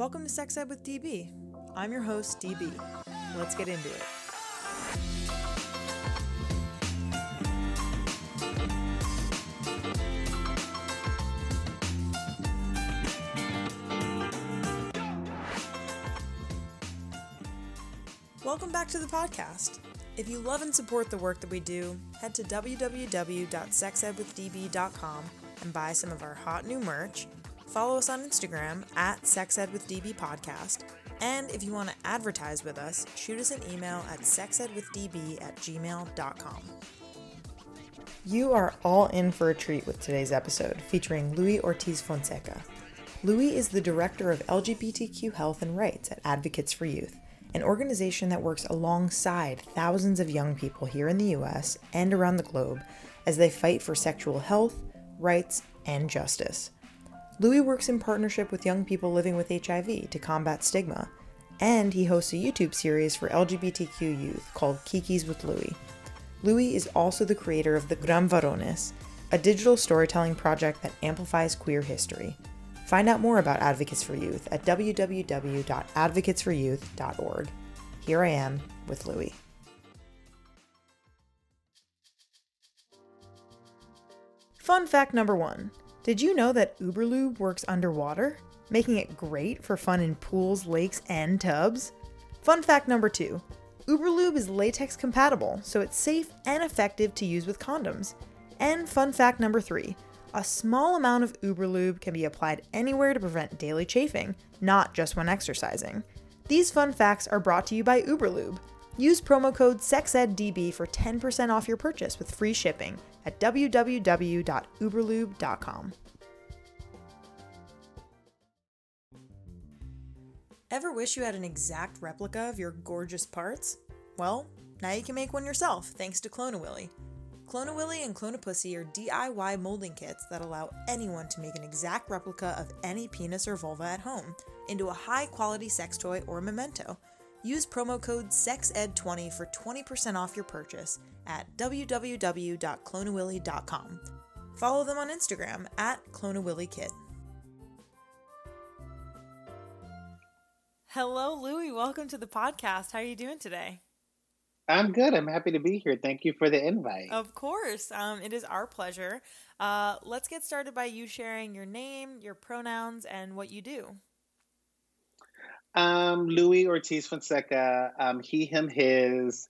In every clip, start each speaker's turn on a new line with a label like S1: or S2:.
S1: Welcome to Sex Ed with DB. I'm your host, DB. Let's get into it. Welcome back to the podcast. If you love and support the work that we do, head to www.sexedwithdb.com and buy some of our hot new merch. Follow us on Instagram at sexedwithdb podcast. And if you want to advertise with us, shoot us an email at sexedwithdb at gmail.com. You are all in for a treat with today's episode featuring Louis Ortiz Fonseca. Louis is the director of LGBTQ health and rights at Advocates for Youth an organization that works alongside thousands of young people here in the US and around the globe as they fight for sexual health, rights, and justice. Louis works in partnership with young people living with HIV to combat stigma, and he hosts a YouTube series for LGBTQ youth called Kikis with Louis. Louis is also the creator of the Gran Varones, a digital storytelling project that amplifies queer history. Find out more about Advocates for Youth at www.advocatesforyouth.org. Here I am with Louis. Fun fact number one Did you know that Uberlube works underwater, making it great for fun in pools, lakes, and tubs? Fun fact number two Uberlube is latex compatible, so it's safe and effective to use with condoms. And fun fact number three a small amount of Uberlube can be applied anywhere to prevent daily chafing, not just when exercising. These fun facts are brought to you by Uberlube. Use promo code SEXEDDB for 10% off your purchase with free shipping at www.uberlube.com. Ever wish you had an exact replica of your gorgeous parts? Well, now you can make one yourself thanks to Clone-A-Willy. Clone-A-Willy and Clone-A-Pussy are DIY molding kits that allow anyone to make an exact replica of any penis or vulva at home into a high quality sex toy or memento. Use promo code SEXED20 for 20% off your purchase at www.cloneawilly.com. Follow them on Instagram at CloneAWillyKit. Hello, Louis. Welcome to the podcast. How are you doing today?
S2: I'm good. I'm happy to be here. Thank you for the invite.
S1: Of course. Um, it is our pleasure. Uh, let's get started by you sharing your name, your pronouns, and what you do.
S2: Um, Louis Ortiz Fonseca, um, he, him, his.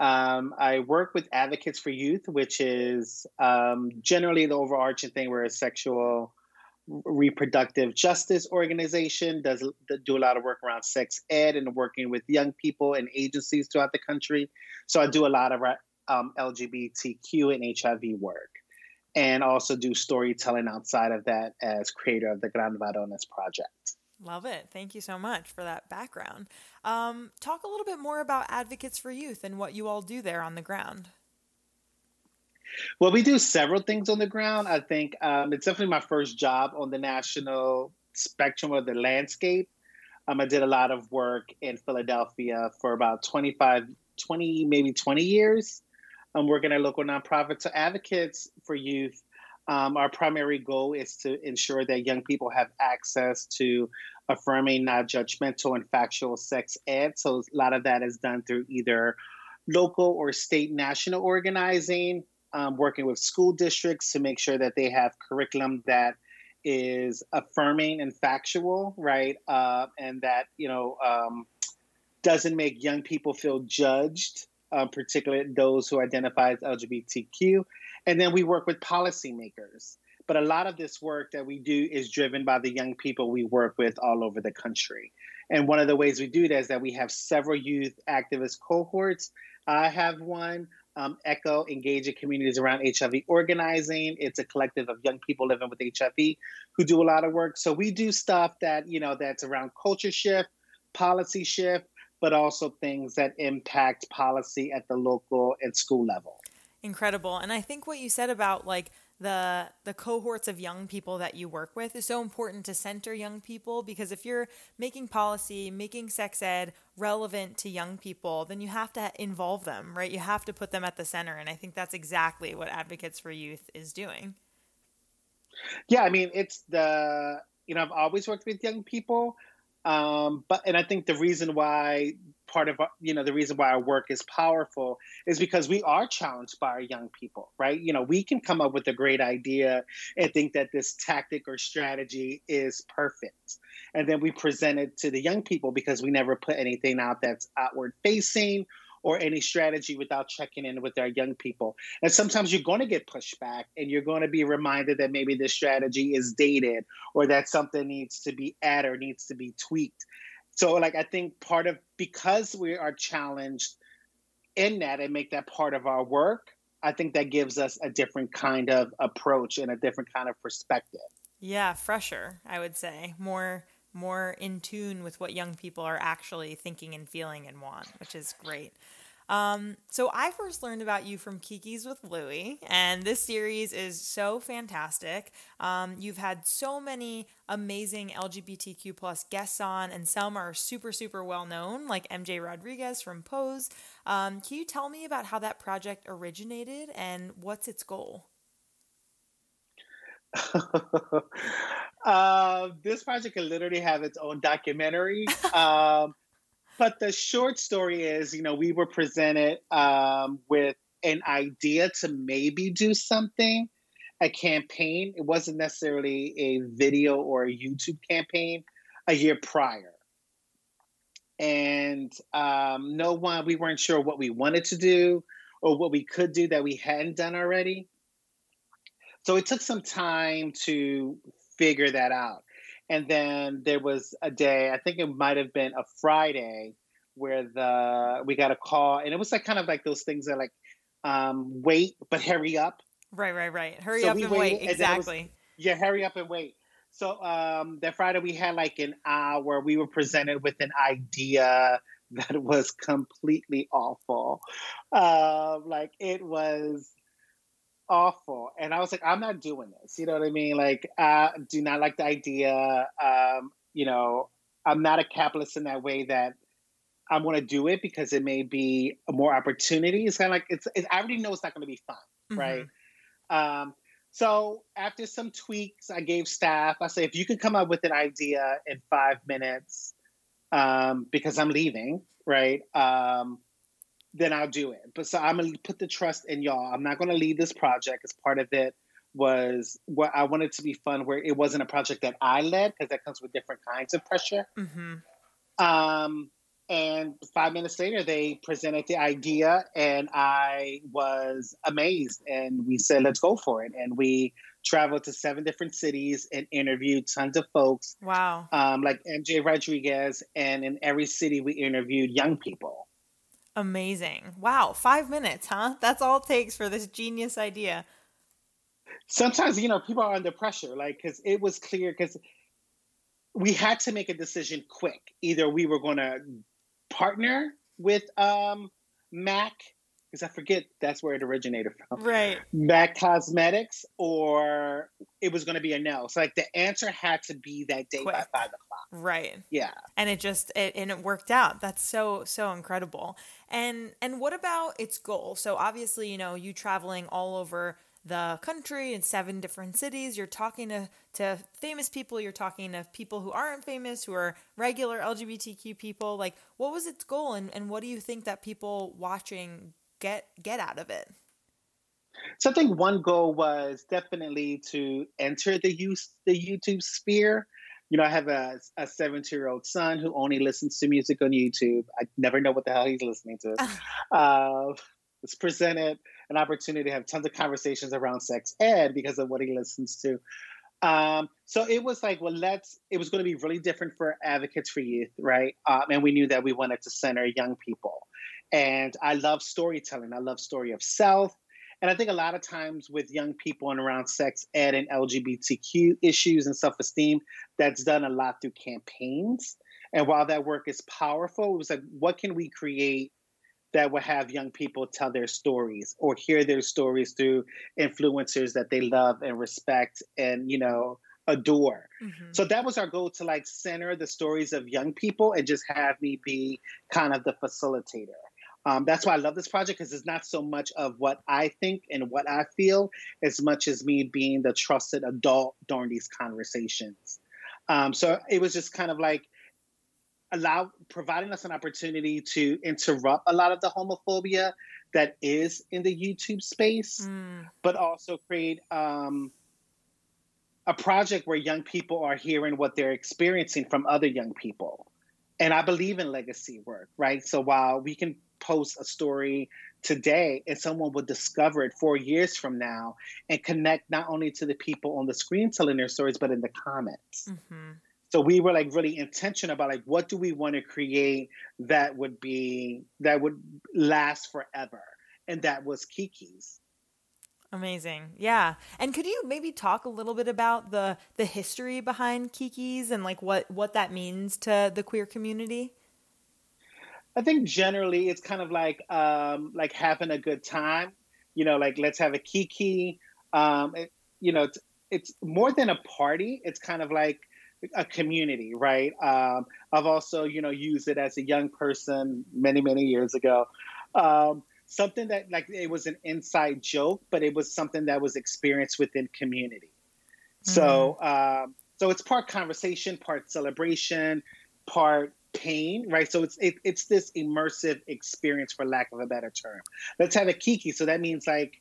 S2: Um, I work with Advocates for Youth, which is um, generally the overarching thing. Where a sexual reproductive justice organization does do a lot of work around sex ed and working with young people and agencies throughout the country. So i do a lot of um, lgbtq and hiv work and also do storytelling outside of that as creator of the gran varones project
S1: Love it. Thank you so much for that background. Um, talk a little bit more about Advocates for Youth and what you all do there on the ground.
S2: Well, we do several things on the ground. I think um, it's definitely my first job on the national spectrum of the landscape. Um, I did a lot of work in Philadelphia for about 25, 20, maybe 20 years. I'm working at local nonprofits. So, Advocates for Youth, um, our primary goal is to ensure that young people have access to affirming, non judgmental, and factual sex ed. So, a lot of that is done through either local or state national organizing um, working with school districts to make sure that they have curriculum that is affirming and factual, right? Uh, and that, you know, um, doesn't make young people feel judged, uh, particularly those who identify as LGBTQ. And then we work with policymakers. But a lot of this work that we do is driven by the young people we work with all over the country. And one of the ways we do that is that we have several youth activist cohorts. I have one um, ECHO, engaging communities around HIV organizing. It's a collective of young people living with HIV who do a lot of work. So we do stuff that, you know, that's around culture shift, policy shift, but also things that impact policy at the local and school level.
S1: Incredible. And I think what you said about like the the cohorts of young people that you work with is so important to center young people because if you're making policy, making sex ed relevant to young people, then you have to involve them, right? You have to put them at the center and I think that's exactly what Advocates for Youth is doing.
S2: Yeah, I mean, it's the you know, I've always worked with young people, Um, but and I think the reason why part of you know the reason why our work is powerful is because we are challenged by our young people right? You know we can come up with a great idea and think that this tactic or strategy is perfect. And then we present it to the young people because we never put anything out that's outward facing or any strategy without checking in with our young people. And sometimes you're going to get pushback and you're going to be reminded that maybe this strategy is dated or that something needs to be added or needs to be tweaked so like i think part of because we are challenged in that and make that part of our work i think that gives us a different kind of approach and a different kind of perspective
S1: yeah fresher i would say more more in tune with what young people are actually thinking and feeling and want which is great um, so I first learned about you from Kiki's with Louie, and this series is so fantastic. Um, you've had so many amazing LGBTQ plus guests on, and some are super, super well known, like MJ Rodriguez from Pose. Um, can you tell me about how that project originated and what's its goal?
S2: uh, this project can literally have its own documentary. um, but the short story is, you know, we were presented um, with an idea to maybe do something, a campaign. It wasn't necessarily a video or a YouTube campaign a year prior. And um, no one, we weren't sure what we wanted to do or what we could do that we hadn't done already. So it took some time to figure that out. And then there was a day, I think it might have been a Friday, where the we got a call, and it was like kind of like those things that like um, wait but hurry up.
S1: Right, right, right. Hurry so up and wait. Exactly.
S2: And was, yeah, hurry up and wait. So um, that Friday we had like an hour. We were presented with an idea that was completely awful. Uh, like it was awful. And I was like, I'm not doing this. You know what I mean? Like, I do not like the idea. Um, you know, I'm not a capitalist in that way that I'm going to do it because it may be more opportunity. It's kind of like it's, it's I already know it's not going to be fun, mm-hmm. right? Um, so after some tweaks, I gave staff. I said, if you can come up with an idea in five minutes, um, because I'm leaving, right? Um, then I'll do it. But so I'm gonna put the trust in y'all. I'm not gonna leave this project as part of it was what I wanted to be fun, where it wasn't a project that I led because that comes with different kinds of pressure. Mm-hmm. Um, and five minutes later, they presented the idea, and I was amazed. And we said, let's go for it. And we traveled to seven different cities and interviewed tons of folks.
S1: Wow.
S2: Um, like MJ Rodriguez. And in every city, we interviewed young people.
S1: Amazing. Wow. Five minutes, huh? That's all it takes for this genius idea.
S2: Sometimes, you know, people are under pressure, like, because it was clear, because we had to make a decision quick. Either we were going to partner with um, Mac because I forget that's where it originated from.
S1: Right.
S2: Mac Cosmetics, or it was going to be a no. So like the answer had to be that day Quick. by five o'clock.
S1: Right.
S2: Yeah.
S1: And it just it and it worked out. That's so so incredible. And and what about its goal? So obviously, you know, you traveling all over the country in seven different cities. You're talking to, to famous people, you're talking to people who aren't famous, who are regular LGBTQ people. Like, what was its goal and, and what do you think that people watching get get out of it?
S2: So I think one goal was definitely to enter the use the YouTube sphere. You know, I have a, a 17 year old son who only listens to music on YouTube. I never know what the hell he's listening to. uh, it's presented an opportunity to have tons of conversations around sex ed because of what he listens to. Um, so it was like, well, let's, it was going to be really different for advocates for youth, right? Um, and we knew that we wanted to center young people. And I love storytelling. I love story of self. And I think a lot of times with young people and around sex ed and LGBTQ issues and self esteem, that's done a lot through campaigns. And while that work is powerful, it was like, what can we create that will have young people tell their stories or hear their stories through influencers that they love and respect and you know adore mm-hmm. so that was our goal to like center the stories of young people and just have me be kind of the facilitator um, that's why i love this project because it's not so much of what i think and what i feel as much as me being the trusted adult during these conversations um, so it was just kind of like allow providing us an opportunity to interrupt a lot of the homophobia that is in the YouTube space, mm. but also create um, a project where young people are hearing what they're experiencing from other young people. And I believe in legacy work, right? So while we can post a story today and someone will discover it four years from now and connect not only to the people on the screen telling their stories, but in the comments. Mm-hmm. So we were like really intentional about like what do we want to create that would be that would last forever, and that was Kiki's.
S1: Amazing. Yeah. And could you maybe talk a little bit about the the history behind Kiki's and like what what that means to the queer community?
S2: I think generally it's kind of like um, like having a good time. You know, like let's have a kiki. Um, it, you know, it's, it's more than a party. It's kind of like a community, right? Um, I've also, you know, used it as a young person many, many years ago. Um, something that like it was an inside joke, but it was something that was experienced within community. Mm-hmm. So, um, so it's part conversation, part celebration, part pain, right? So it's it, it's this immersive experience, for lack of a better term. Let's have a kiki. So that means like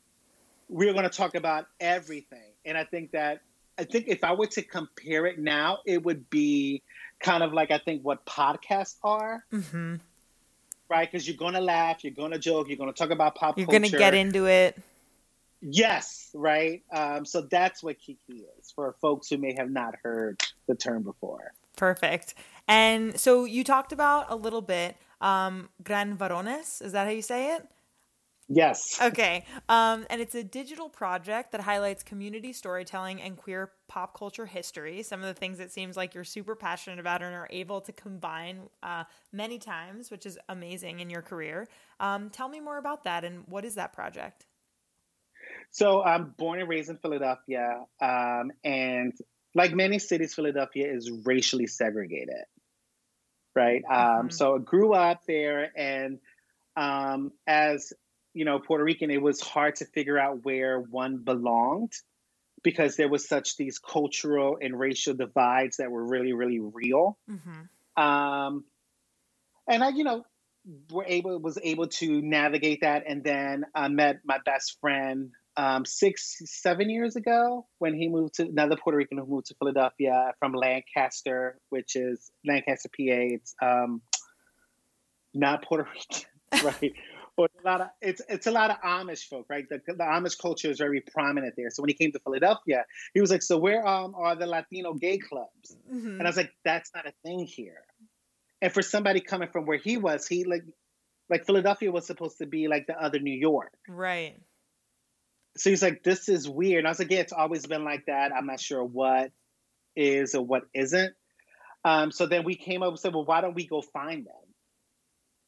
S2: we're going to talk about everything, and I think that I think if I were to compare it now, it would be kind of like I think what podcasts are. Mm-hmm. Right, because you're gonna laugh, you're gonna joke, you're gonna talk about pop.
S1: You're
S2: culture.
S1: gonna get into it.
S2: Yes, right. Um, so that's what Kiki is for folks who may have not heard the term before.
S1: Perfect. And so you talked about a little bit um, Gran Varones. Is that how you say it?
S2: Yes.
S1: Okay. Um, and it's a digital project that highlights community storytelling and queer pop culture history. Some of the things it seems like you're super passionate about and are able to combine uh, many times, which is amazing in your career. Um, tell me more about that and what is that project?
S2: So I'm born and raised in Philadelphia, um, and like many cities, Philadelphia is racially segregated, right? Um, mm-hmm. So I grew up there, and um, as you know, Puerto Rican, it was hard to figure out where one belonged because there was such these cultural and racial divides that were really, really real. Mm-hmm. Um, and I, you know, were able was able to navigate that, and then I met my best friend um, six, seven years ago when he moved to another Puerto Rican who moved to Philadelphia from Lancaster, which is Lancaster, PA. It's um, not Puerto Rican, right? but a lot of it's it's a lot of Amish folk, right? The, the Amish culture is very prominent there. So when he came to Philadelphia, he was like, "So where um, are the Latino gay clubs?" Mm-hmm. And I was like, "That's not a thing here." And for somebody coming from where he was, he like like Philadelphia was supposed to be like the other New York,
S1: right?
S2: So he's like, this is weird. And I was like, yeah, it's always been like that. I'm not sure what is or what isn't. Um, so then we came up and said, well, why don't we go find them?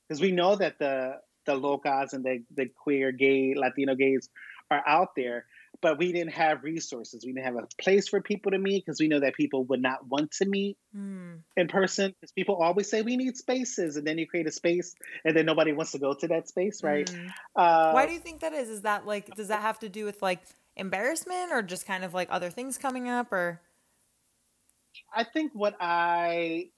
S2: Because we know that the the locals and the, the queer, gay, Latino gays are out there but we didn't have resources. We didn't have a place for people to meet because we know that people would not want to meet mm. in person. Because people always say we need spaces, and then you create a space, and then nobody wants to go to that space, right? Mm.
S1: Uh, Why do you think that is? Is that like does that have to do with like embarrassment, or just kind of like other things coming up, or?
S2: I think what I,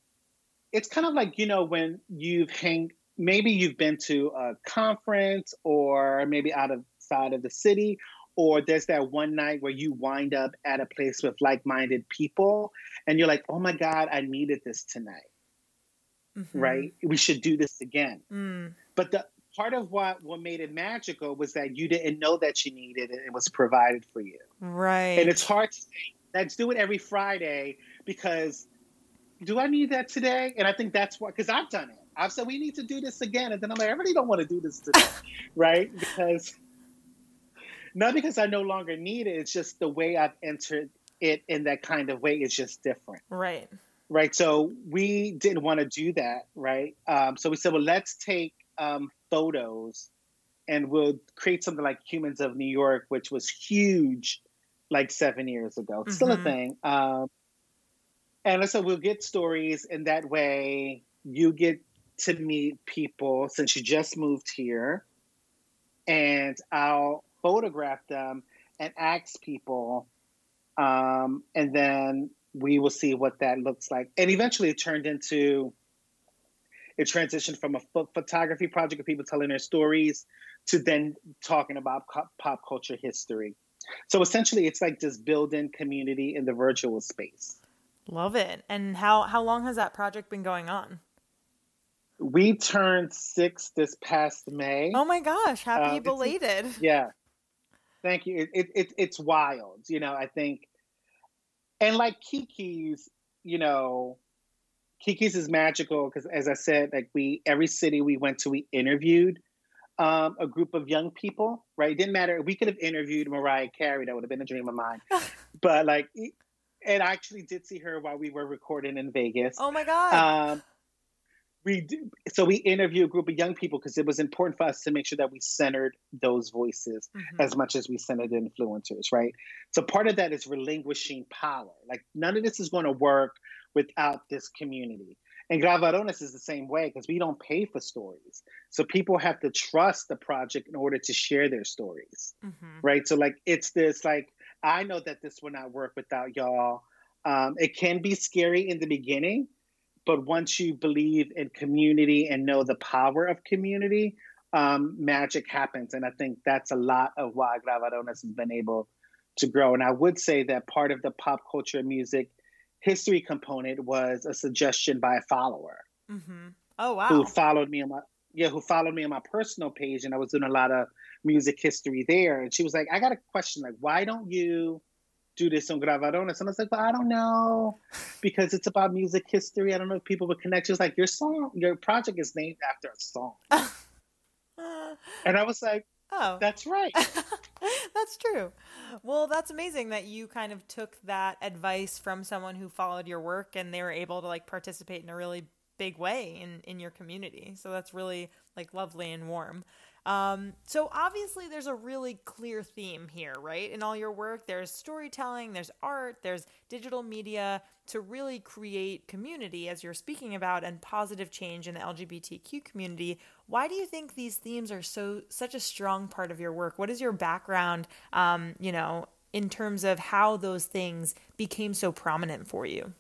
S2: it's kind of like you know when you've hang maybe you've been to a conference or maybe out of side of the city or there's that one night where you wind up at a place with like-minded people and you're like oh my god i needed this tonight. Mm-hmm. right? We should do this again. Mm. but the part of what what made it magical was that you didn't know that you needed it it was provided for you.
S1: Right.
S2: And it's hard to say let's do it every friday because do i need that today? And i think that's what because i've done it. I've said we need to do this again. And then i'm like i really don't want to do this today. Right? Because not because I no longer need it. It's just the way I've entered it in that kind of way is just different.
S1: Right.
S2: Right. So we didn't want to do that. Right. Um, so we said, well, let's take um, photos and we'll create something like Humans of New York, which was huge like seven years ago. It's mm-hmm. still a mm-hmm. thing. Um, and so we'll get stories, and that way you get to meet people since you just moved here. And I'll photograph them and ask people, um, and then we will see what that looks like. And eventually, it turned into it transitioned from a photography project of people telling their stories to then talking about pop culture history. So essentially, it's like just building community in the virtual space.
S1: Love it. And how how long has that project been going on?
S2: We turned six this past May.
S1: Oh my gosh! Happy uh, belated.
S2: Yeah, thank you. It, it, it, it's wild. You know, I think, and like Kiki's, you know, Kiki's is magical because, as I said, like we every city we went to, we interviewed um, a group of young people. Right? It didn't matter. We could have interviewed Mariah Carey. That would have been a dream of mine. but like, and I actually did see her while we were recording in Vegas.
S1: Oh my god.
S2: Um, we did, so we interviewed a group of young people because it was important for us to make sure that we centered those voices mm-hmm. as much as we centered influencers, right? So part of that is relinquishing power. Like none of this is going to work without this community. And Gran Varones is the same way because we don't pay for stories. So people have to trust the project in order to share their stories, mm-hmm. right? So like it's this like I know that this will not work without y'all. Um, it can be scary in the beginning but once you believe in community and know the power of community, um, magic happens. And I think that's a lot of why Gran Varones has been able to grow. And I would say that part of the pop culture music history component was a suggestion by a follower.
S1: Mm-hmm. Oh wow!
S2: Who followed me on my yeah, who followed me on my personal page, and I was doing a lot of music history there. And she was like, "I got a question. Like, why don't you?" Do this on Gran Varones. And I was like, well, I don't know because it's about music history. I don't know if people would connect. She was like, your song, your project is named after a song. and I was like, oh, that's right.
S1: that's true. Well, that's amazing that you kind of took that advice from someone who followed your work and they were able to like participate in a really big way in in your community. So that's really like lovely and warm. Um, so obviously, there's a really clear theme here, right? In all your work, there's storytelling, there's art, there's digital media to really create community, as you're speaking about, and positive change in the LGBTQ community. Why do you think these themes are so such a strong part of your work? What is your background, um, you know, in terms of how those things became so prominent for you?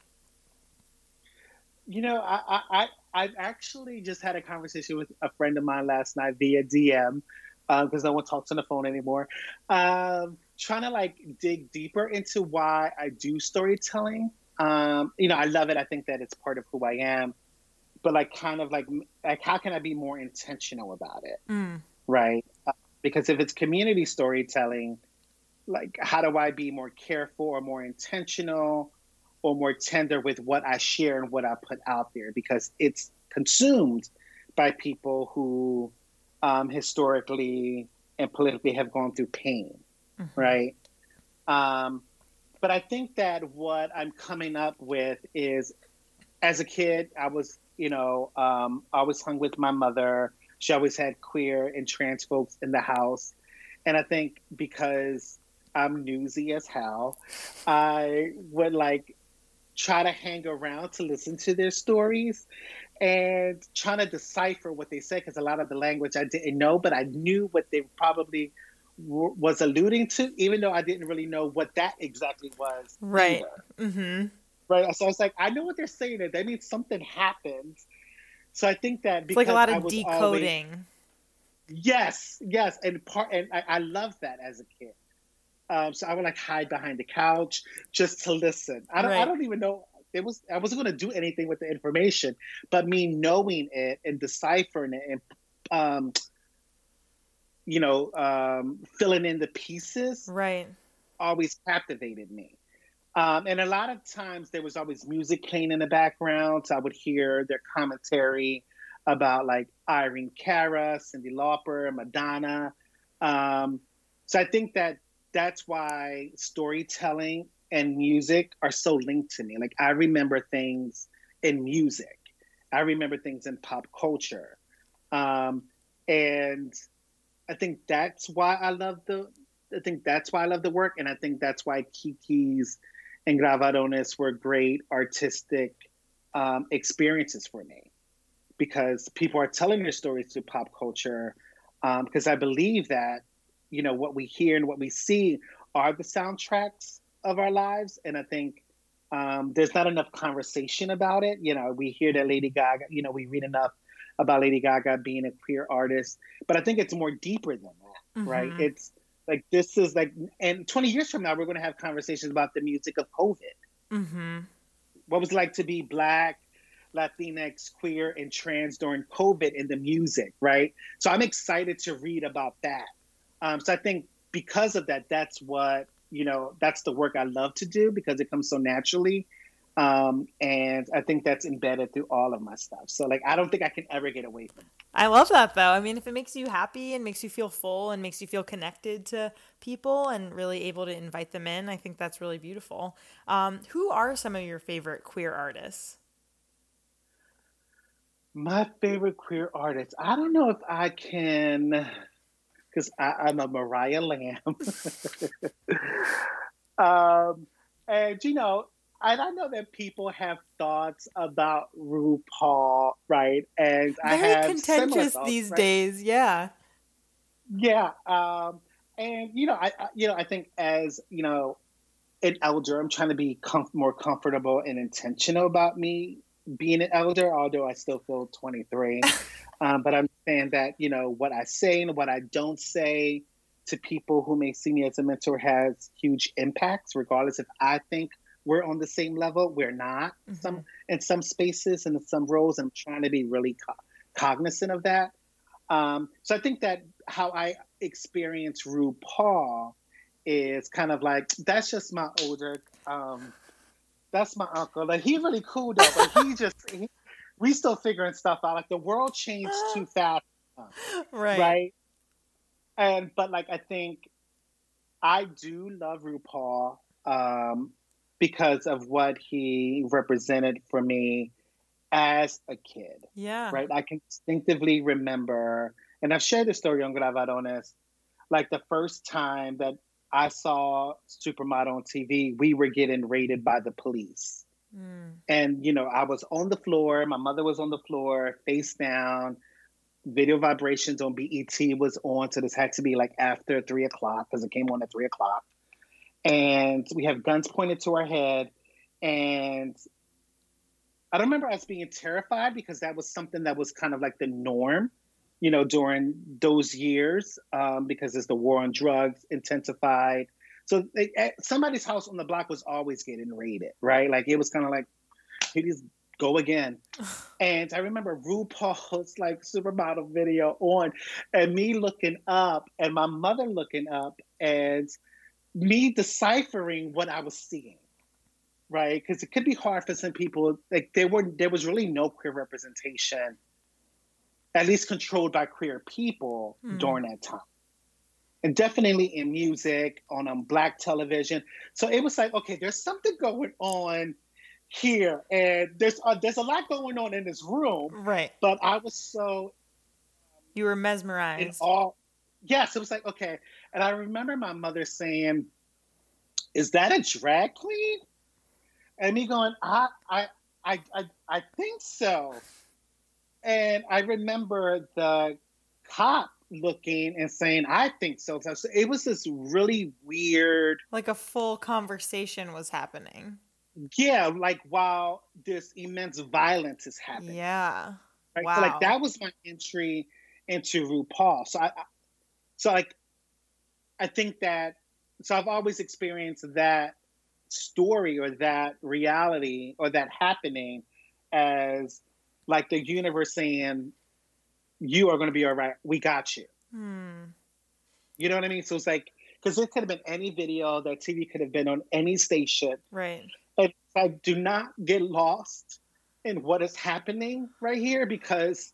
S2: You know, I, I, I actually just had a conversation with a friend of mine last night via DM because um, no one talks on the phone anymore. Um, trying to like dig deeper into why I do storytelling. Um, you know, I love it. I think that it's part of who I am. But like, kind of like, like, how can I be more intentional about it? Mm. Right? Uh, because if it's community storytelling, like, how do I be more careful or more intentional? Or more tender with what I share and what I put out there because it's consumed by people who um, historically and politically have gone through pain, mm-hmm. right? Um, but I think that what I'm coming up with is, as a kid, I was, you know, um, always hung with my mother. She always had queer and trans folks in the house, and I think because I'm newsy as hell, I would like try to hang around to listen to their stories and trying to decipher what they said because a lot of the language I didn't know, but I knew what they probably w- was alluding to, even though I didn't really know what that exactly was.
S1: Right. Mm-hmm.
S2: Right. So I was like, I know what they're saying. That that means something happened. So I think that
S1: because it's like a lot of decoding.
S2: Always, yes, yes, and part and I, I love that as a kid. Um, so I would like hide behind the couch just to listen. I don't, right. I don't even know. It was I wasn't going to do anything with the information, but me knowing it and deciphering it and um, you know um, filling in the pieces,
S1: right,
S2: always captivated me. Um, and a lot of times there was always music playing in the background, so I would hear their commentary about like Irene Cara, Cyndi Lauper, Madonna. Um, so I think that that's why storytelling and music are so linked to me. Like I remember things in music, I remember things in pop culture, um, and I think that's why I love the. I think that's why I love the work, and I think that's why Kiki's and Gran Varones were great artistic um, experiences for me, because people are telling their stories through pop culture. Because um, I believe that you know what we hear and what we see are the soundtracks of our lives and i think um, there's not enough conversation about it you know we hear that lady gaga you know we read enough about Lady Gaga being a queer artist, but I think it's more deeper than that, mm-hmm. right? It's like this is like, and 20 years from now, we're going to have conversations about the music of COVID. Mm-hmm. What was it like to be black, Latinx, queer, and trans during COVID in the music, right? So I'm excited to read about that. Um, so I think because of that, that's what you know. That's the work I love to do because it comes so naturally. Um, and I think that's embedded through all of my stuff. So like I don't think I can ever get away from it.
S1: I love that though. I mean, if it makes you happy and makes you feel full and makes you feel connected to people and really able to invite them in, I think that's really beautiful. Um, who are some of your favorite queer artists?
S2: My favorite queer artists. I don't know if I can, because I'm a Mariah Lamb. um, and you know, and I know that people have thoughts about RuPaul, right? And
S1: very
S2: I have
S1: contentious thoughts, these right? days. Yeah,
S2: yeah. Um, and you know, I, I, you know, I think as you know, an elder, I'm trying to be com- more comfortable and intentional about me being an elder, although I still feel 23. um, but I'm saying that you know what I say and what I don't say to people who may see me as a mentor has huge impacts, regardless if I think we're on the same level. We're not mm-hmm. some in some spaces and in some roles. I'm trying to be really co- cognizant of that. Um, so I think that how I experience RuPaul is kind of like that's just my older. Um, that's my uncle. Like he's really cool though, but he just he, we still figuring stuff out. Like the world changed too fast,
S1: right?
S2: Right. And but like I think I do love RuPaul. Um, because of what he represented for me as a kid.
S1: Yeah.
S2: Right. I can distinctively remember, and I've shared this story on Gran Varones, like the first time that I saw Supermodel on TV, we were getting raided by the police. Mm. And, you know, I was on the floor, my mother was on the floor, face down. Video vibrations on BET was on, so this had to be like after three o'clock because it came on at three o'clock and we have guns pointed to our head and i don't remember us being terrified because that was something that was kind of like the norm you know during those years um, because as the war on drugs intensified so they, somebody's house on the block was always getting raided right like it was kind of like here these go again and i remember rupaul's like supermodel video on and me looking up and my mother looking up and me deciphering what I was seeing, right? Because it could be hard for some people. Like there were, there was really no queer representation, at least controlled by queer people mm. during that time, and definitely in music on um, black television. So it was like, okay, there's something going on here, and there's uh, there's a lot going on in this room,
S1: right?
S2: But I was so
S1: you were mesmerized.
S2: In all, yes, it was like okay. And I remember my mother saying, "Is that a drag queen?" And me going, "I, I, I, I, I think so." And I remember the cop looking and saying, "I think so." So it was this really weird,
S1: like a full conversation was happening.
S2: Yeah, like while this immense violence is happening.
S1: Yeah.
S2: Right? Wow. So like that was my entry into RuPaul. So I, so like I think that so I've always experienced that story or that reality or that happening as like the universe saying, "You are going to be all right. We got you." Hmm. You know what I mean? So it's like because it could have been any video that TV could have been on any station,
S1: right?
S2: And I do not get lost in what is happening right here because.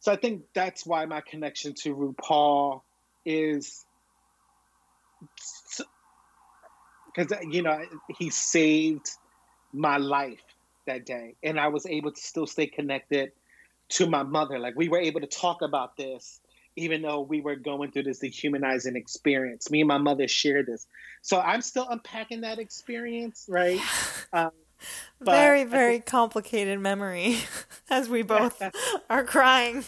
S2: So I think that's why my connection to RuPaul is because you know he saved my life that day and i was able to still stay connected to my mother like we were able to talk about this even though we were going through this dehumanizing experience me and my mother shared this so i'm still unpacking that experience right um,
S1: very very think, complicated memory as we both are crying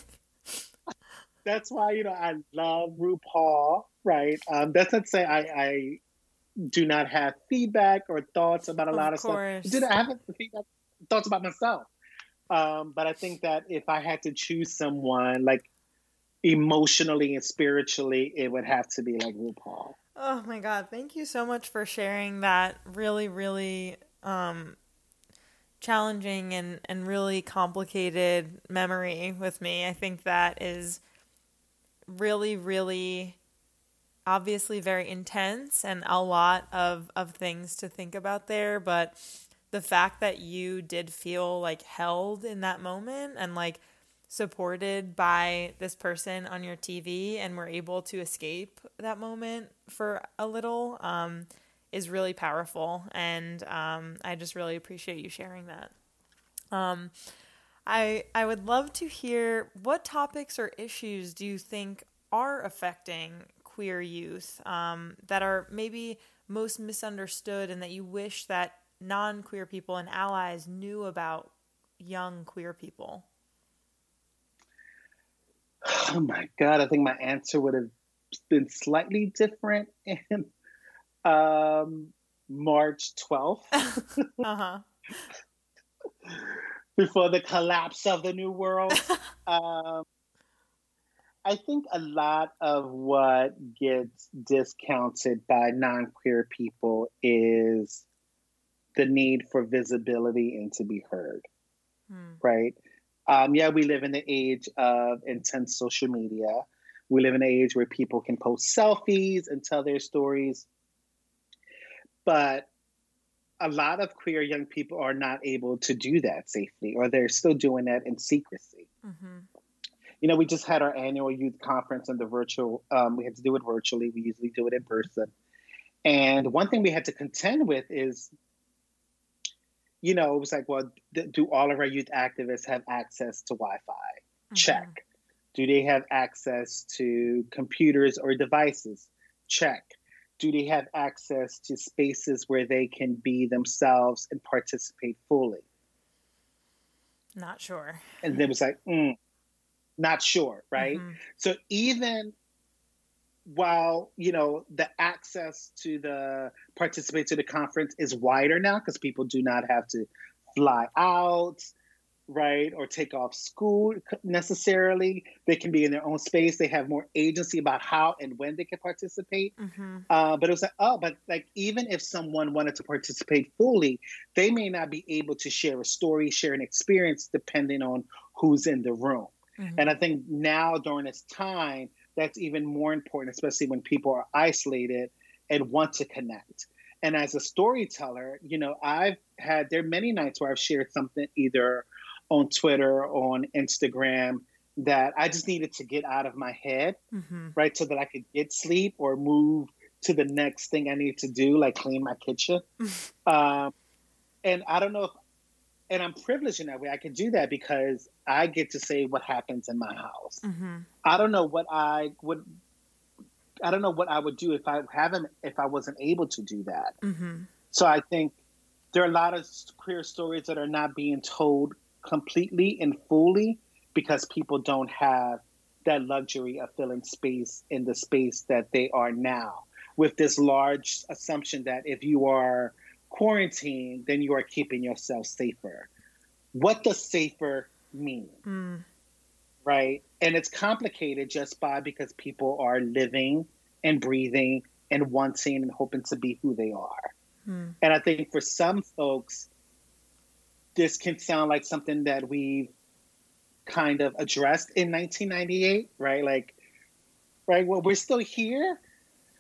S2: that's why you know I love RuPaul, right? Um, that's not to say I, I do not have feedback or thoughts about a of lot of course. stuff. Did I have feedback, thoughts about myself? Um, but I think that if I had to choose someone, like emotionally and spiritually, it would have to be like RuPaul.
S1: Oh my God. Thank you so much for sharing that really, really um, challenging and, and really complicated memory with me. I think that is really, really obviously very intense and a lot of, of things to think about there. But the fact that you did feel like held in that moment and like supported by this person on your TV and were able to escape that moment for a little um, is really powerful. And um, I just really appreciate you sharing that. Um, I I would love to hear what topics or issues do you think are affecting queer youth um, that are maybe most misunderstood and that you wish that non-queer people and allies knew about young queer people?
S2: Oh my God, I think my answer would have been slightly different in um, March 12th. uh-huh. Before the collapse of the New World. um, I think a lot of what gets discounted by non queer people is the need for visibility and to be heard, hmm. right? Um, yeah, we live in the age of intense social media. We live in an age where people can post selfies and tell their stories. But a lot of queer young people are not able to do that safely, or they're still doing that in secrecy. Mm-hmm. You know, we just had our annual youth conference and the virtual, um, we had to do it virtually. We usually do it in person. And one thing we had to contend with is you know, it was like, well, th- do all of our youth activists have access to Wi Fi? Mm-hmm. Check. Do they have access to computers or devices? Check. Do they have access to spaces where they can be themselves and participate fully?
S1: Not sure.
S2: And it was like, mm, not sure, right? Mm-hmm. So even while you know the access to the participate to the conference is wider now because people do not have to fly out right or take off school necessarily they can be in their own space they have more agency about how and when they can participate mm-hmm. uh, but it was like oh but like even if someone wanted to participate fully they may not be able to share a story share an experience depending on who's in the room mm-hmm. and i think now during this time that's even more important, especially when people are isolated and want to connect. And as a storyteller, you know, I've had there are many nights where I've shared something either on Twitter or on Instagram that I just needed to get out of my head, mm-hmm. right? So that I could get sleep or move to the next thing I need to do, like clean my kitchen. um, and I don't know if and I'm privileged in that way. I can do that because I get to say what happens in my house. Mm-hmm. I don't know what I would. I don't know what I would do if I haven't if I wasn't able to do that. Mm-hmm. So I think there are a lot of queer stories that are not being told completely and fully because people don't have that luxury of filling space in the space that they are now with this large assumption that if you are quarantine, then you are keeping yourself safer. What does safer mean? Mm. Right? And it's complicated just by because people are living and breathing and wanting and hoping to be who they are. Mm. And I think for some folks, this can sound like something that we've kind of addressed in 1998, right? Like, right, well, we're still here,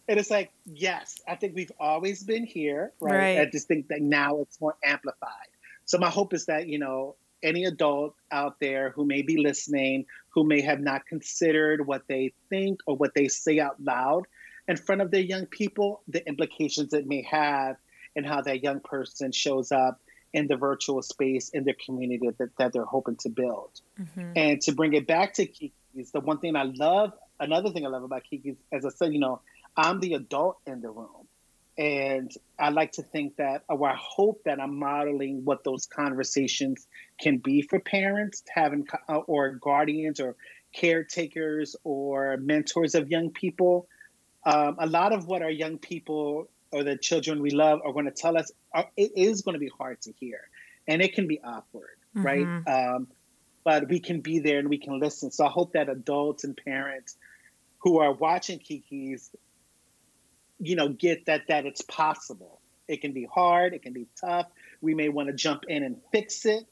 S2: and it's like, yes, I think we've always been here, right? right? I just think that now it's more amplified. So my hope is that, you know, any adult out there who may be listening, who may have not considered what they think or what they say out loud in front of their young people, the implications it may have and how that young person shows up in the virtual space in their community that, that they're hoping to build. Mm-hmm. And to bring it back to Kiki's, the one thing I love, another thing I love about Kiki's, as I said, you know, I'm the adult in the room. And I like to think that, or I hope that I'm modeling what those conversations can be for parents, having uh, or guardians or caretakers or mentors of young people. Um, a lot of what our young people or the children we love are going to tell us are, it is going to be hard to hear, and it can be awkward. mm-hmm. right? Um, but we can be there and we can listen. So I hope that adults and parents who are watching Kiki's, you know, get that that it's possible. It can be hard, it can be tough. We may want to jump in and fix it.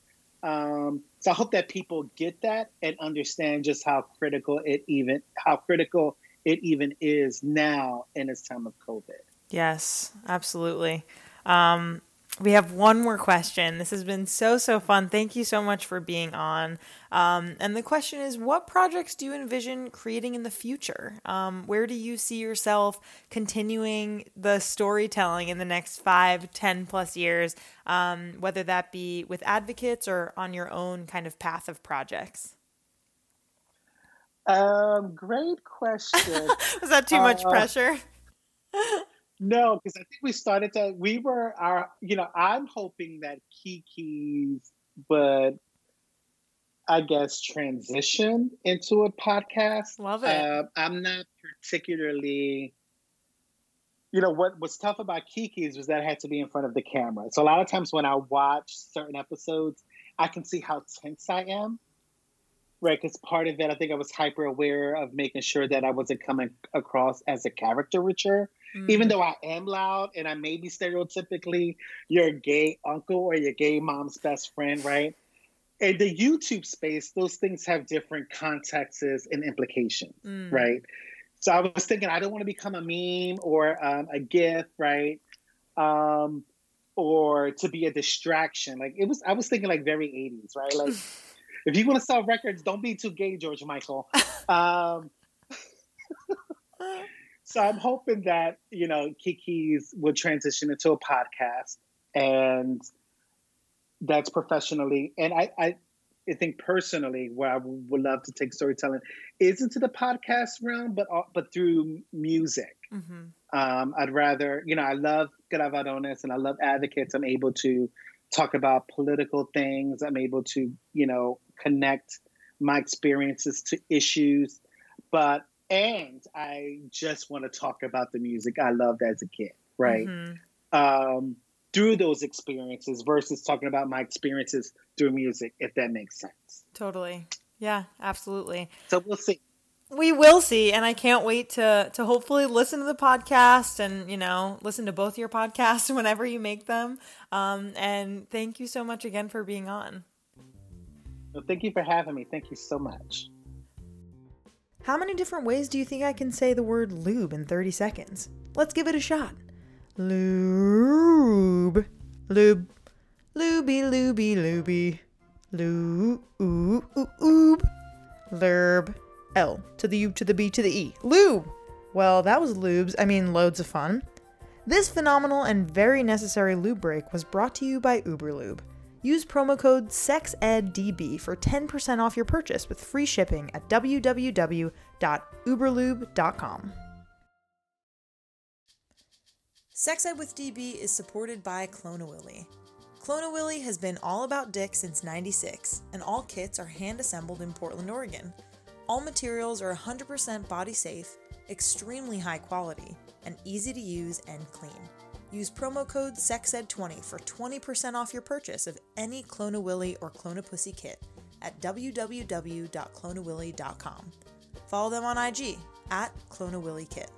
S2: Um, so I hope that people get that and understand just how critical it even how critical it even is now in this time of COVID.
S1: Yes, absolutely. Um, we have one more question. This has been so, so fun. Thank you so much for being on. Um, and the question is what projects do you envision creating in the future? Um, where do you see yourself continuing the storytelling in the next five, ten plus years, um, whether that be with advocates or on your own kind of path of projects?
S2: Um, great question.
S1: Was that too uh, much pressure?
S2: No, because I think we started to. We were our. You know, I'm hoping that Kiki's would, I guess, transition into a podcast.
S1: Love it. Uh,
S2: I'm not particularly. You know what was tough about Kiki's was that I had to be in front of the camera. So a lot of times when I watch certain episodes, I can see how tense I am. Right, because part of it, I think I was hyper aware of making sure that I wasn't coming across as a caricature Mm. Even though I am loud and I may be stereotypically your gay uncle or your gay mom's best friend, right? In the YouTube space, those things have different contexts and implications, mm. right? So I was thinking, I don't want to become a meme or um, a GIF, right? Um, or to be a distraction. Like it was, I was thinking like very 80s, right? Like if you want to sell records, don't be too gay, George Michael. Um, so I'm hoping that you know Kiki's will transition into a podcast, and that's professionally. And I, I, I think personally, where I would love to take storytelling is into the podcast realm, but but through music. Mm-hmm. Um, I'd rather, you know, I love Gran Varones and I love advocates. I'm able to talk about political things. I'm able to, you know, connect my experiences to issues. But and I just want to talk about the music I loved as a kid, right? Mm-hmm. Um, through those experiences versus talking about my experiences through music, if that makes sense.
S1: Totally. Yeah, absolutely.
S2: So we'll see.
S1: We will see, and I can't wait to to hopefully listen to the podcast and you know listen to both your podcasts whenever you make them. Um, and thank you so much again for being on.
S2: Well, thank you for having me. Thank you so much.
S1: How many different ways do you think I can say the word lube in 30 seconds? Let's give it a shot. Lube. Lube. Looby, looby, looby. Lube. Oob. Lurb. L to the U to the B to the E. Lube. Well, that was lubes. I mean, loads of fun. This phenomenal and very necessary lube break was brought to you by Uberlube. Use promo code SEXEDDB for 10% off your purchase with free shipping at www.uberlube.com. Sex Ed with DB is supported by Clone-A-Willy. Clone-A-Willy has been all about dick since 96, and all kits are hand assembled in Portland, Oregon. All materials are 100% body safe, extremely high quality, and easy to use and clean. Use promo code SEXED20 for 20% off your purchase of any Clone-A-Willy or Clone-A-Pussy kit at www.cloneawilly.com. Follow them on IG at Clone-A-Willy Kit.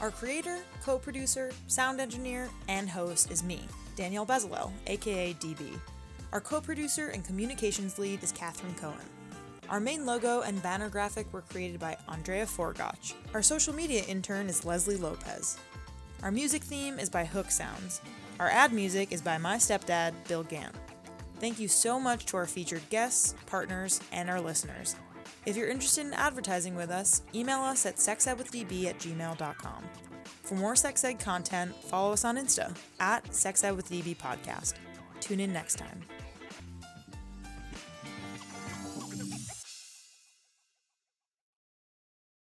S1: Our creator, co producer, sound engineer, and host is me, Danielle Bezalel, aka DB. Our co producer and communications lead is Catherine Cohen. Our main logo and banner graphic were created by Andrea Forgach. Our social media intern is Leslie Lopez. Our music theme is by Hook Sounds. Our ad music is by my stepdad, Bill Gant. Thank you so much to our featured guests, partners, and our listeners. If you're interested in advertising with us, email us at sexedwithdb at gmail.com. For more sex ed content, follow us on Insta at sexedwithdb podcast. Tune in next time.